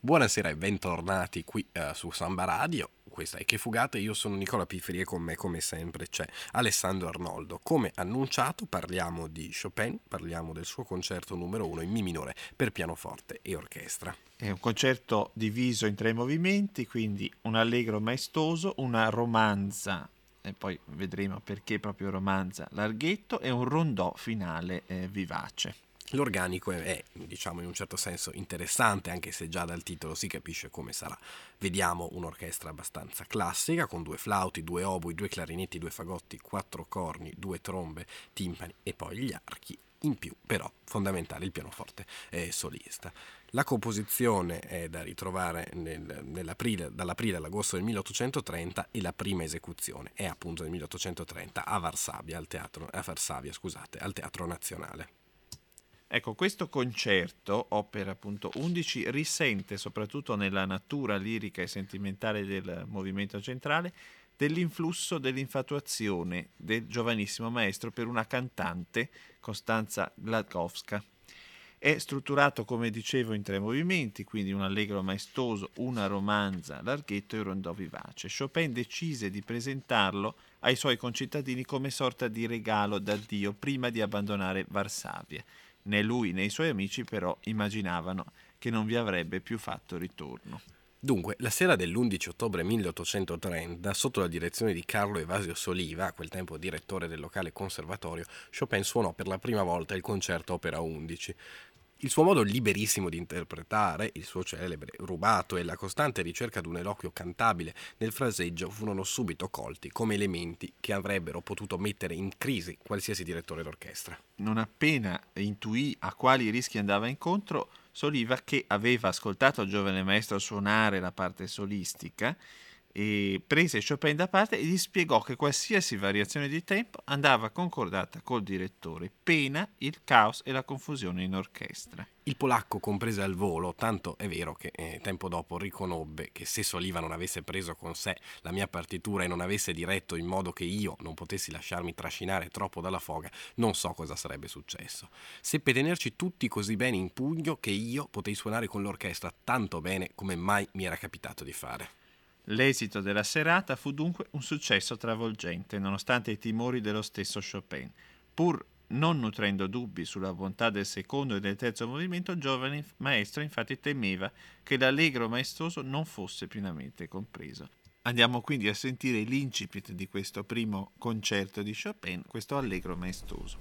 Buonasera e bentornati qui uh, su Samba Radio. Questa è Che Fugate, io sono Nicola Pifferi e con me come sempre c'è Alessandro Arnoldo. Come annunciato parliamo di Chopin, parliamo del suo concerto numero uno in Mi minore per pianoforte e orchestra. È un concerto diviso in tre movimenti, quindi un allegro maestoso, una romanza e poi vedremo perché proprio romanza larghetto e un rondò finale eh, vivace. L'organico è, diciamo, in un certo senso interessante, anche se già dal titolo si capisce come sarà. Vediamo un'orchestra abbastanza classica, con due flauti, due oboi, due clarinetti, due fagotti, quattro corni, due trombe, timpani e poi gli archi. In più, però, fondamentale il pianoforte è solista. La composizione è da ritrovare nel, dall'aprile all'agosto del 1830 e la prima esecuzione è appunto nel 1830 a Varsavia, al teatro, a Varsavia, scusate, al Teatro Nazionale. Ecco, questo concerto, opera appunto 11, risente soprattutto nella natura lirica e sentimentale del movimento centrale dell'influsso dell'infatuazione del giovanissimo maestro per una cantante, Costanza Gladkowska. È strutturato, come dicevo, in tre movimenti, quindi un allegro maestoso, una romanza, larghetto e un rondò vivace. Chopin decise di presentarlo ai suoi concittadini come sorta di regalo da Dio prima di abbandonare Varsavia. Né lui né i suoi amici però immaginavano che non vi avrebbe più fatto ritorno. Dunque, la sera dell'11 ottobre 1830, sotto la direzione di Carlo Evasio Soliva, a quel tempo direttore del locale conservatorio, Chopin suonò per la prima volta il concerto opera 11. Il suo modo liberissimo di interpretare, il suo celebre rubato e la costante ricerca di un eloquio cantabile nel fraseggio furono subito colti come elementi che avrebbero potuto mettere in crisi qualsiasi direttore d'orchestra. Non appena intuì a quali rischi andava incontro, Soliva, che aveva ascoltato il giovane maestro suonare la parte solistica, e prese Chopin da parte e gli spiegò che qualsiasi variazione di tempo andava concordata col direttore, pena il caos e la confusione in orchestra. Il polacco comprese al volo, tanto è vero che eh, tempo dopo riconobbe che se Soliva non avesse preso con sé la mia partitura e non avesse diretto in modo che io non potessi lasciarmi trascinare troppo dalla foga, non so cosa sarebbe successo. Seppe tenerci tutti così bene in pugno che io potei suonare con l'orchestra tanto bene come mai mi era capitato di fare. L'esito della serata fu dunque un successo travolgente, nonostante i timori dello stesso Chopin. Pur non nutrendo dubbi sulla bontà del secondo e del terzo movimento, il giovane maestro infatti temeva che l'allegro maestoso non fosse pienamente compreso. Andiamo quindi a sentire l'incipit di questo primo concerto di Chopin, questo allegro maestoso.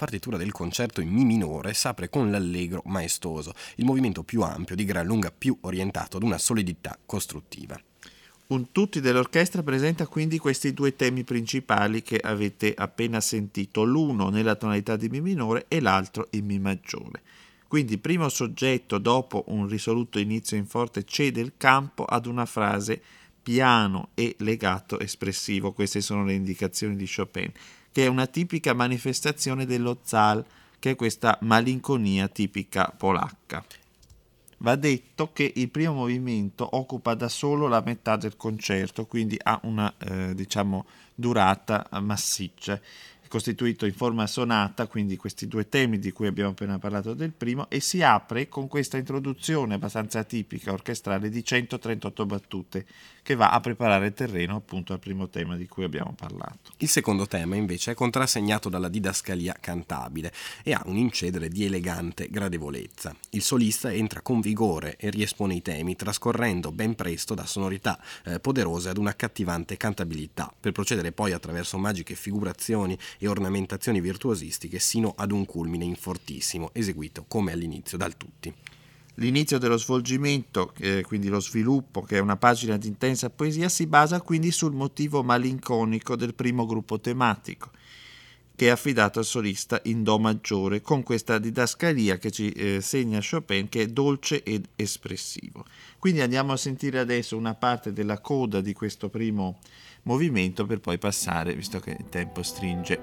Partitura del concerto in Mi minore s'apre con l'allegro maestoso, il movimento più ampio, di gran lunga più orientato ad una solidità costruttiva. Un tutti dell'orchestra presenta quindi questi due temi principali che avete appena sentito, l'uno nella tonalità di Mi minore e l'altro in Mi maggiore. Quindi primo soggetto dopo un risoluto inizio in forte cede il campo ad una frase piano e legato espressivo, queste sono le indicazioni di Chopin, che è una tipica manifestazione dello zal, che è questa malinconia tipica polacca. Va detto che il primo movimento occupa da solo la metà del concerto, quindi ha una eh, diciamo, durata massiccia costituito in forma sonata, quindi questi due temi di cui abbiamo appena parlato del primo, e si apre con questa introduzione abbastanza tipica orchestrale di 138 battute che va a preparare il terreno appunto al primo tema di cui abbiamo parlato. Il secondo tema invece è contrassegnato dalla didascalia cantabile e ha un incedere di elegante gradevolezza. Il solista entra con vigore e riespone i temi, trascorrendo ben presto da sonorità eh, poderose ad un'accattivante cantabilità, per procedere poi attraverso magiche figurazioni e ornamentazioni virtuosistiche sino ad un culmine in fortissimo, eseguito come all'inizio dal tutti. L'inizio dello svolgimento, eh, quindi lo sviluppo, che è una pagina di intensa poesia, si basa quindi sul motivo malinconico del primo gruppo tematico, che è affidato al solista in Do maggiore, con questa didascalia che ci eh, segna Chopin, che è dolce ed espressivo. Quindi andiamo a sentire adesso una parte della coda di questo primo movimento per poi passare, visto che il tempo stringe.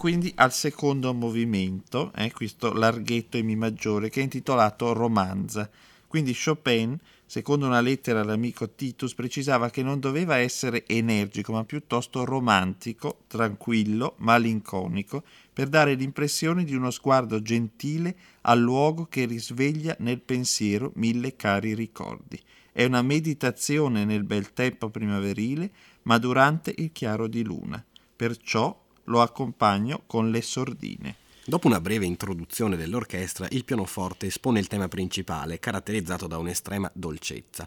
Quindi al secondo movimento, eh, questo larghetto in Mi maggiore, che è intitolato Romanza. Quindi Chopin, secondo una lettera all'amico Titus, precisava che non doveva essere energico, ma piuttosto romantico, tranquillo, malinconico, per dare l'impressione di uno sguardo gentile al luogo che risveglia nel pensiero mille cari ricordi. È una meditazione nel bel tempo primaverile, ma durante il chiaro di luna. Perciò lo accompagno con le sordine. Dopo una breve introduzione dell'orchestra, il pianoforte espone il tema principale, caratterizzato da un'estrema dolcezza.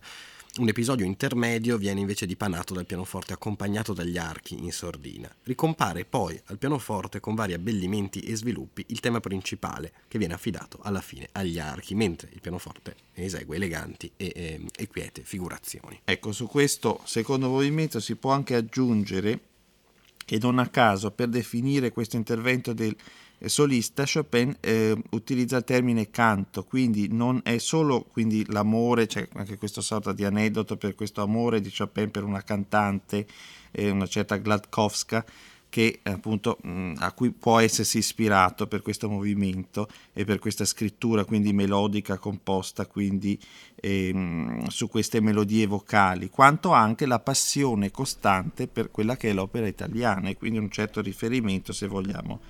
Un episodio intermedio viene invece dipanato dal pianoforte accompagnato dagli archi in sordina. Ricompare poi al pianoforte con vari abbellimenti e sviluppi il tema principale che viene affidato alla fine agli archi, mentre il pianoforte esegue eleganti e, e, e quiete figurazioni. Ecco, su questo secondo movimento si può anche aggiungere che non a caso per definire questo intervento del solista Chopin eh, utilizza il termine canto, quindi non è solo quindi, l'amore, c'è anche questa sorta di aneddoto per questo amore di Chopin per una cantante, eh, una certa Gladkowska, che appunto a cui può essersi ispirato per questo movimento e per questa scrittura quindi melodica composta quindi ehm, su queste melodie vocali quanto anche la passione costante per quella che è l'opera italiana e quindi un certo riferimento se vogliamo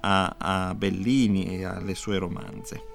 a, a Bellini e alle sue romanze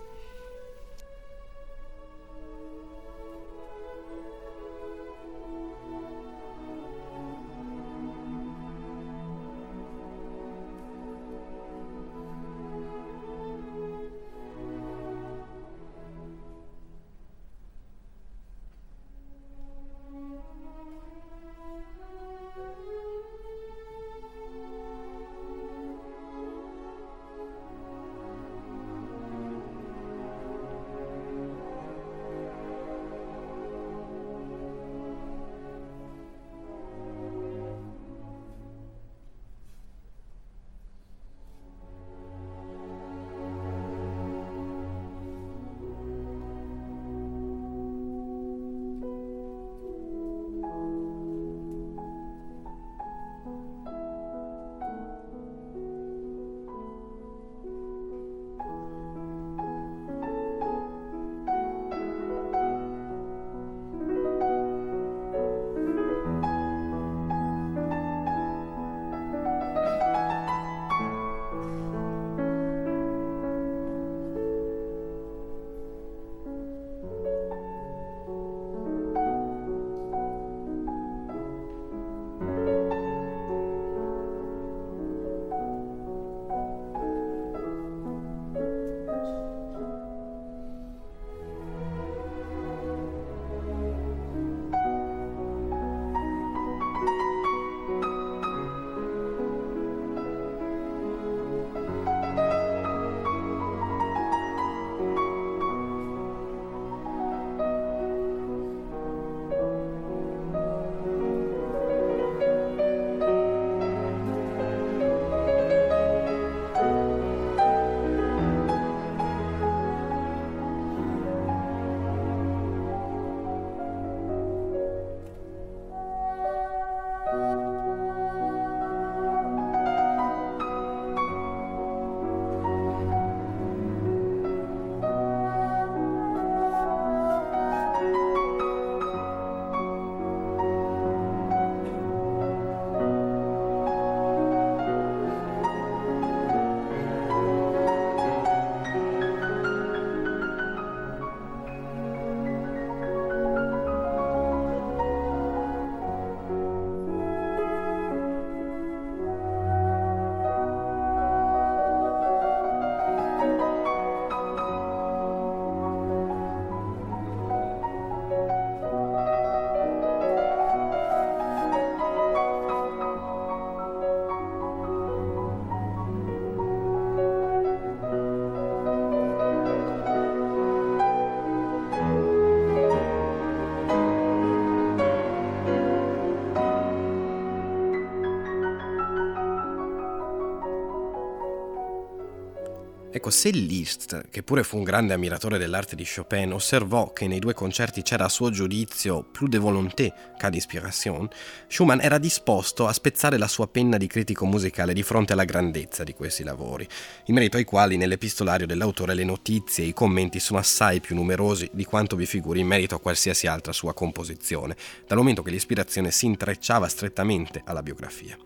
Ecco, se Liszt, che pure fu un grande ammiratore dell'arte di Chopin, osservò che nei due concerti c'era a suo giudizio plus de volonté che d'inspiration, Schumann era disposto a spezzare la sua penna di critico musicale di fronte alla grandezza di questi lavori, in merito ai quali nell'epistolario dell'autore le notizie e i commenti sono assai più numerosi di quanto vi figuri in merito a qualsiasi altra sua composizione, dal momento che l'ispirazione si intrecciava strettamente alla biografia.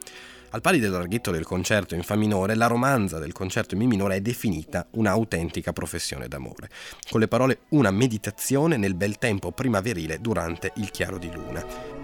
Al pari del larghetto del concerto in Fa minore, la romanza del concerto in Mi minore è definita un'autentica professione d'amore, con le parole una meditazione nel bel tempo primaverile durante il chiaro di luna.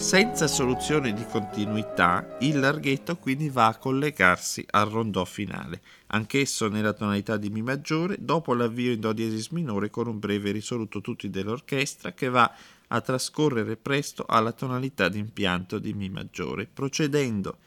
Senza soluzione di continuità, il larghetto quindi va a collegarsi al rondò finale, anch'esso nella tonalità di Mi maggiore, dopo l'avvio in Do diesis minore con un breve risoluto tutti dell'orchestra che va a trascorrere presto alla tonalità di impianto di Mi maggiore, procedendo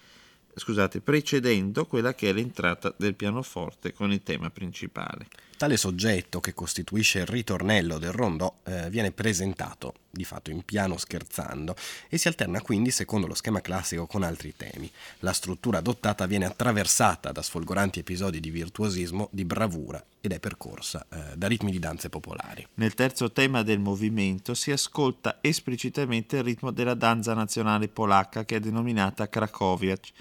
scusate, precedendo quella che è l'entrata del pianoforte con il tema principale. Tale soggetto, che costituisce il ritornello del rondò, eh, viene presentato di fatto in piano scherzando e si alterna quindi secondo lo schema classico con altri temi. La struttura adottata viene attraversata da sfolgoranti episodi di virtuosismo, di bravura ed è percorsa eh, da ritmi di danze popolari. Nel terzo tema del movimento si ascolta esplicitamente il ritmo della danza nazionale polacca che è denominata Krakowiak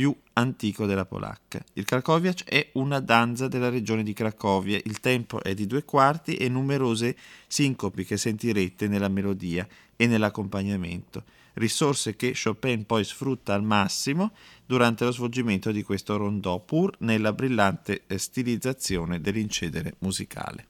più antico della polacca. Il Krakowiak è una danza della regione di Cracovia, il tempo è di due quarti e numerose sincopi che sentirete nella melodia e nell'accompagnamento, risorse che Chopin poi sfrutta al massimo durante lo svolgimento di questo rondò, pur nella brillante stilizzazione dell'incedere musicale.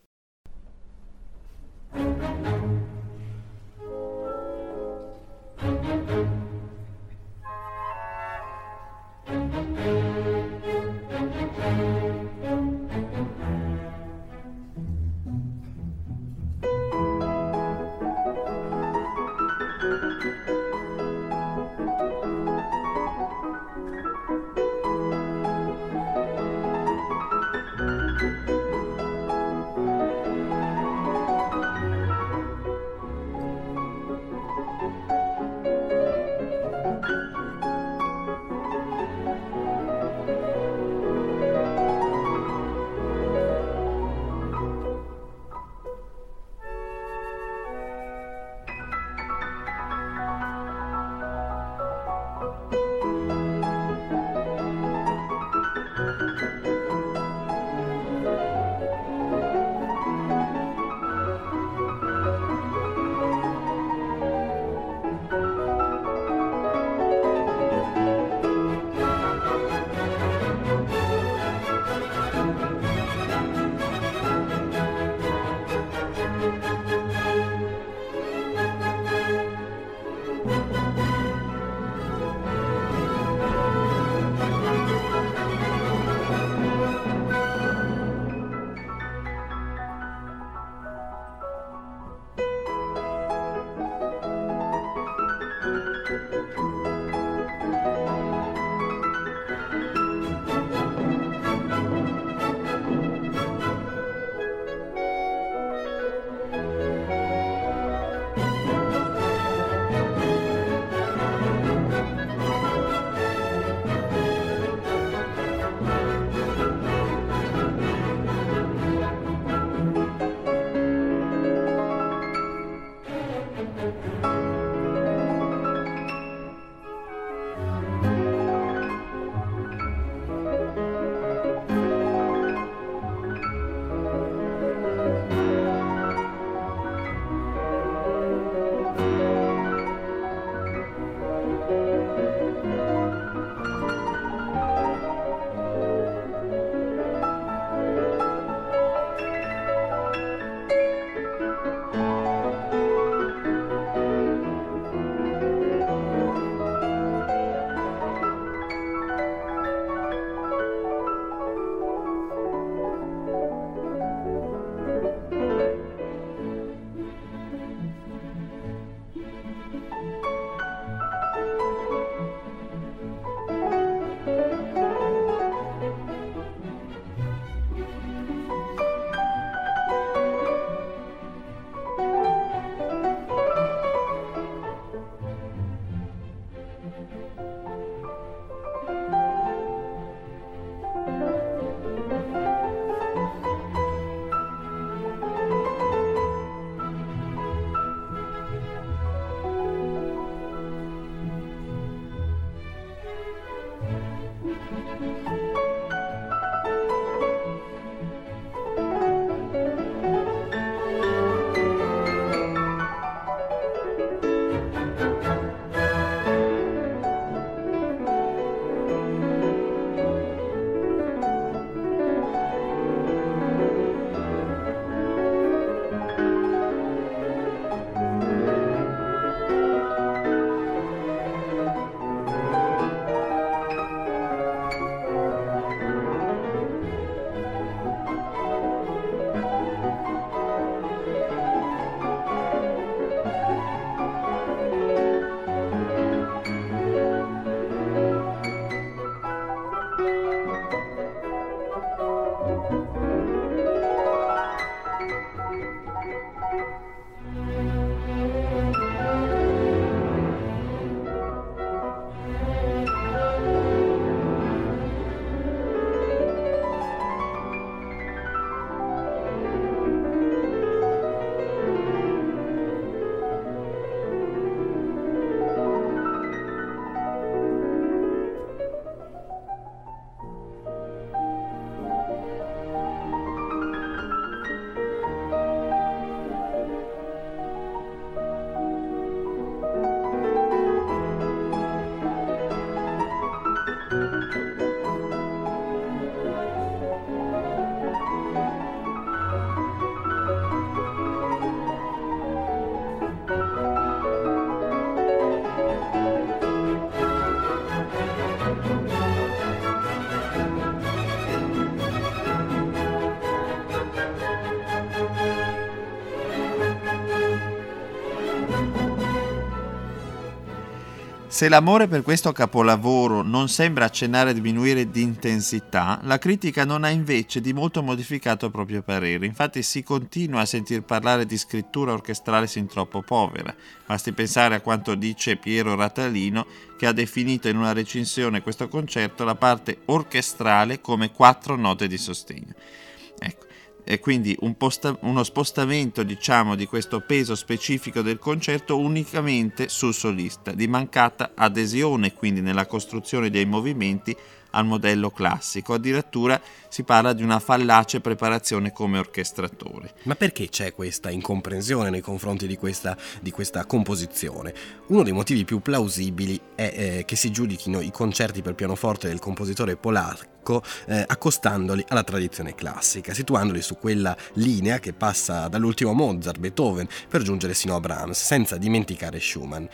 Música Se l'amore per questo capolavoro non sembra accennare a diminuire di intensità, la critica non ha invece di molto modificato il proprio parere. Infatti si continua a sentir parlare di scrittura orchestrale sin troppo povera. Basti pensare a quanto dice Piero Ratalino, che ha definito in una recensione questo concerto la parte orchestrale come quattro note di sostegno. Ecco e quindi un posta- uno spostamento diciamo di questo peso specifico del concerto unicamente sul solista, di mancata adesione quindi nella costruzione dei movimenti al modello classico, addirittura si parla di una fallace preparazione come orchestratore. Ma perché c'è questa incomprensione nei confronti di questa, di questa composizione? Uno dei motivi più plausibili è eh, che si giudichino i concerti per pianoforte del compositore polacco eh, accostandoli alla tradizione classica, situandoli su quella linea che passa dall'ultimo Mozart, Beethoven, per giungere sino a Brahms, senza dimenticare Schumann.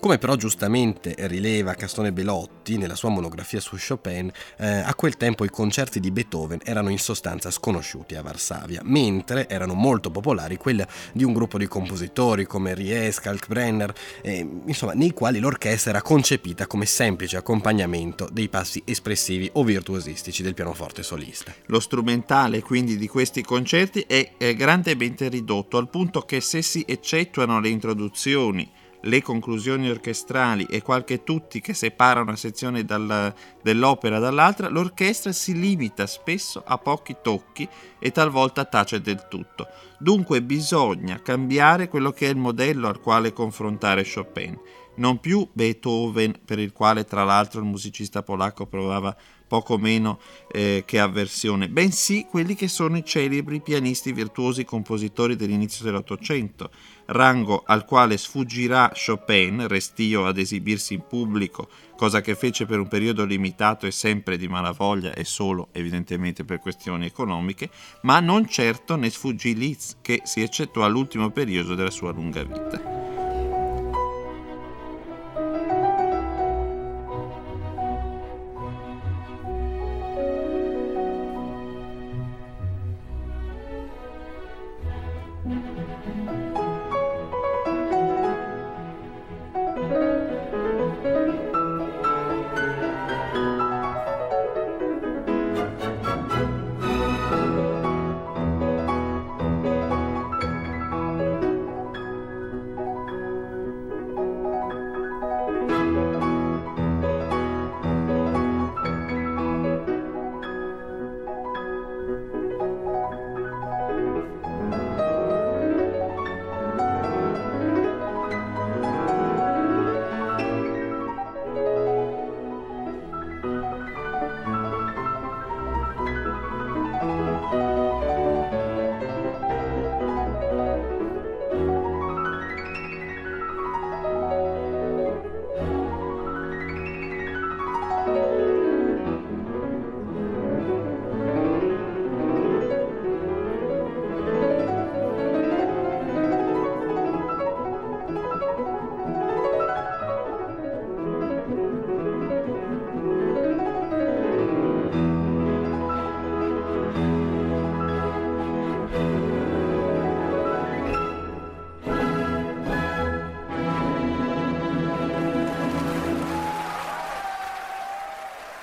Come però giustamente rileva Castone Belotti nella sua monografia su Chopin, eh, a quel tempo i concerti di Beethoven erano in sostanza sconosciuti a Varsavia, mentre erano molto popolari quelli di un gruppo di compositori come Ries, Kalkbrenner, eh, insomma, nei quali l'orchestra era concepita come semplice accompagnamento dei passi espressivi o virtuosistici del pianoforte solista. Lo strumentale quindi di questi concerti è, è grandemente ridotto al punto che se si eccettuano le introduzioni le conclusioni orchestrali e qualche tutti che separa una sezione dal, dell'opera dall'altra, l'orchestra si limita spesso a pochi tocchi e talvolta tace del tutto. Dunque bisogna cambiare quello che è il modello al quale confrontare Chopin. Non più Beethoven, per il quale tra l'altro il musicista polacco provava poco meno eh, che avversione, bensì quelli che sono i celebri pianisti virtuosi compositori dell'inizio dell'Ottocento, rango al quale sfuggirà Chopin, restio ad esibirsi in pubblico, cosa che fece per un periodo limitato e sempre di malavoglia e solo evidentemente per questioni economiche, ma non certo ne sfuggì Liszt che si eccettuò all'ultimo periodo della sua lunga vita.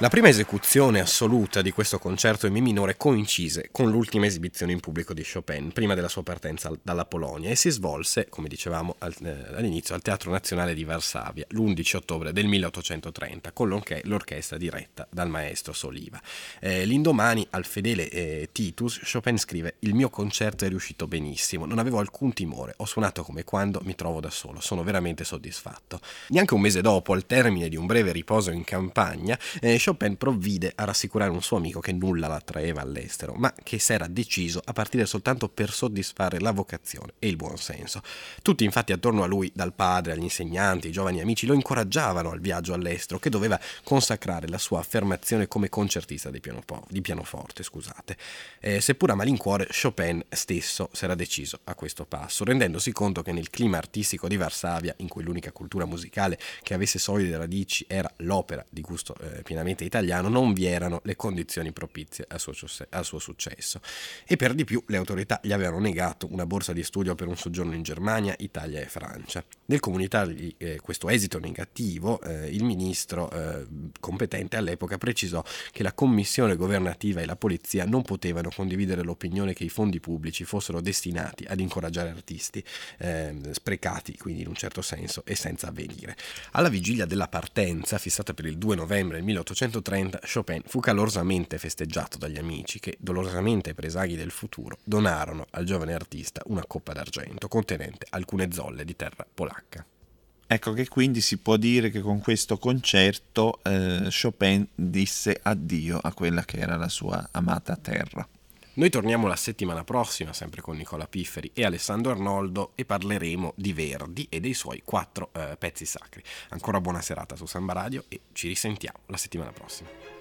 La prima esecuzione assoluta di questo concerto in Mi minore coincise con l'ultima esibizione in pubblico di Chopin, prima della sua partenza dalla Polonia, e si svolse, come dicevamo eh, all'inizio, al Teatro Nazionale di Varsavia l'11 ottobre del 1830, con l'orchestra diretta dal maestro Soliva. Eh, l'indomani, al fedele eh, Titus, Chopin scrive: Il mio concerto è riuscito benissimo, non avevo alcun timore, ho suonato come quando mi trovo da solo, sono veramente soddisfatto. Neanche un mese dopo, al termine di un breve riposo in campagna, eh, Chopin provvide a rassicurare un suo amico che nulla l'attraeva all'estero, ma che s'era deciso a partire soltanto per soddisfare la vocazione e il buon senso. Tutti infatti attorno a lui, dal padre agli insegnanti, i giovani amici, lo incoraggiavano al viaggio all'estero che doveva consacrare la sua affermazione come concertista di, pianopo- di pianoforte. Scusate. Eh, seppur a malincuore, Chopin stesso s'era deciso a questo passo, rendendosi conto che nel clima artistico di Varsavia, in cui l'unica cultura musicale che avesse solide radici era l'opera di gusto eh, pienamente pallacanestro italiano non vi erano le condizioni propizie al suo, al suo successo e per di più le autorità gli avevano negato una borsa di studio per un soggiorno in Germania, Italia e Francia. Nel comunicargli eh, questo esito negativo, eh, il ministro eh, competente all'epoca precisò che la commissione governativa e la polizia non potevano condividere l'opinione che i fondi pubblici fossero destinati ad incoraggiare artisti ehm, sprecati, quindi in un certo senso, e senza avvenire. Alla vigilia della partenza, fissata per il 2 novembre 1800, 1830 Chopin fu calorosamente festeggiato dagli amici che, dolorosamente presaghi del futuro, donarono al giovane artista una coppa d'argento contenente alcune zolle di terra polacca. Ecco che quindi si può dire che con questo concerto eh, Chopin disse addio a quella che era la sua amata terra. Noi torniamo la settimana prossima, sempre con Nicola Pifferi e Alessandro Arnoldo, e parleremo di Verdi e dei suoi quattro eh, pezzi sacri. Ancora buona serata su Samba Radio e ci risentiamo la settimana prossima.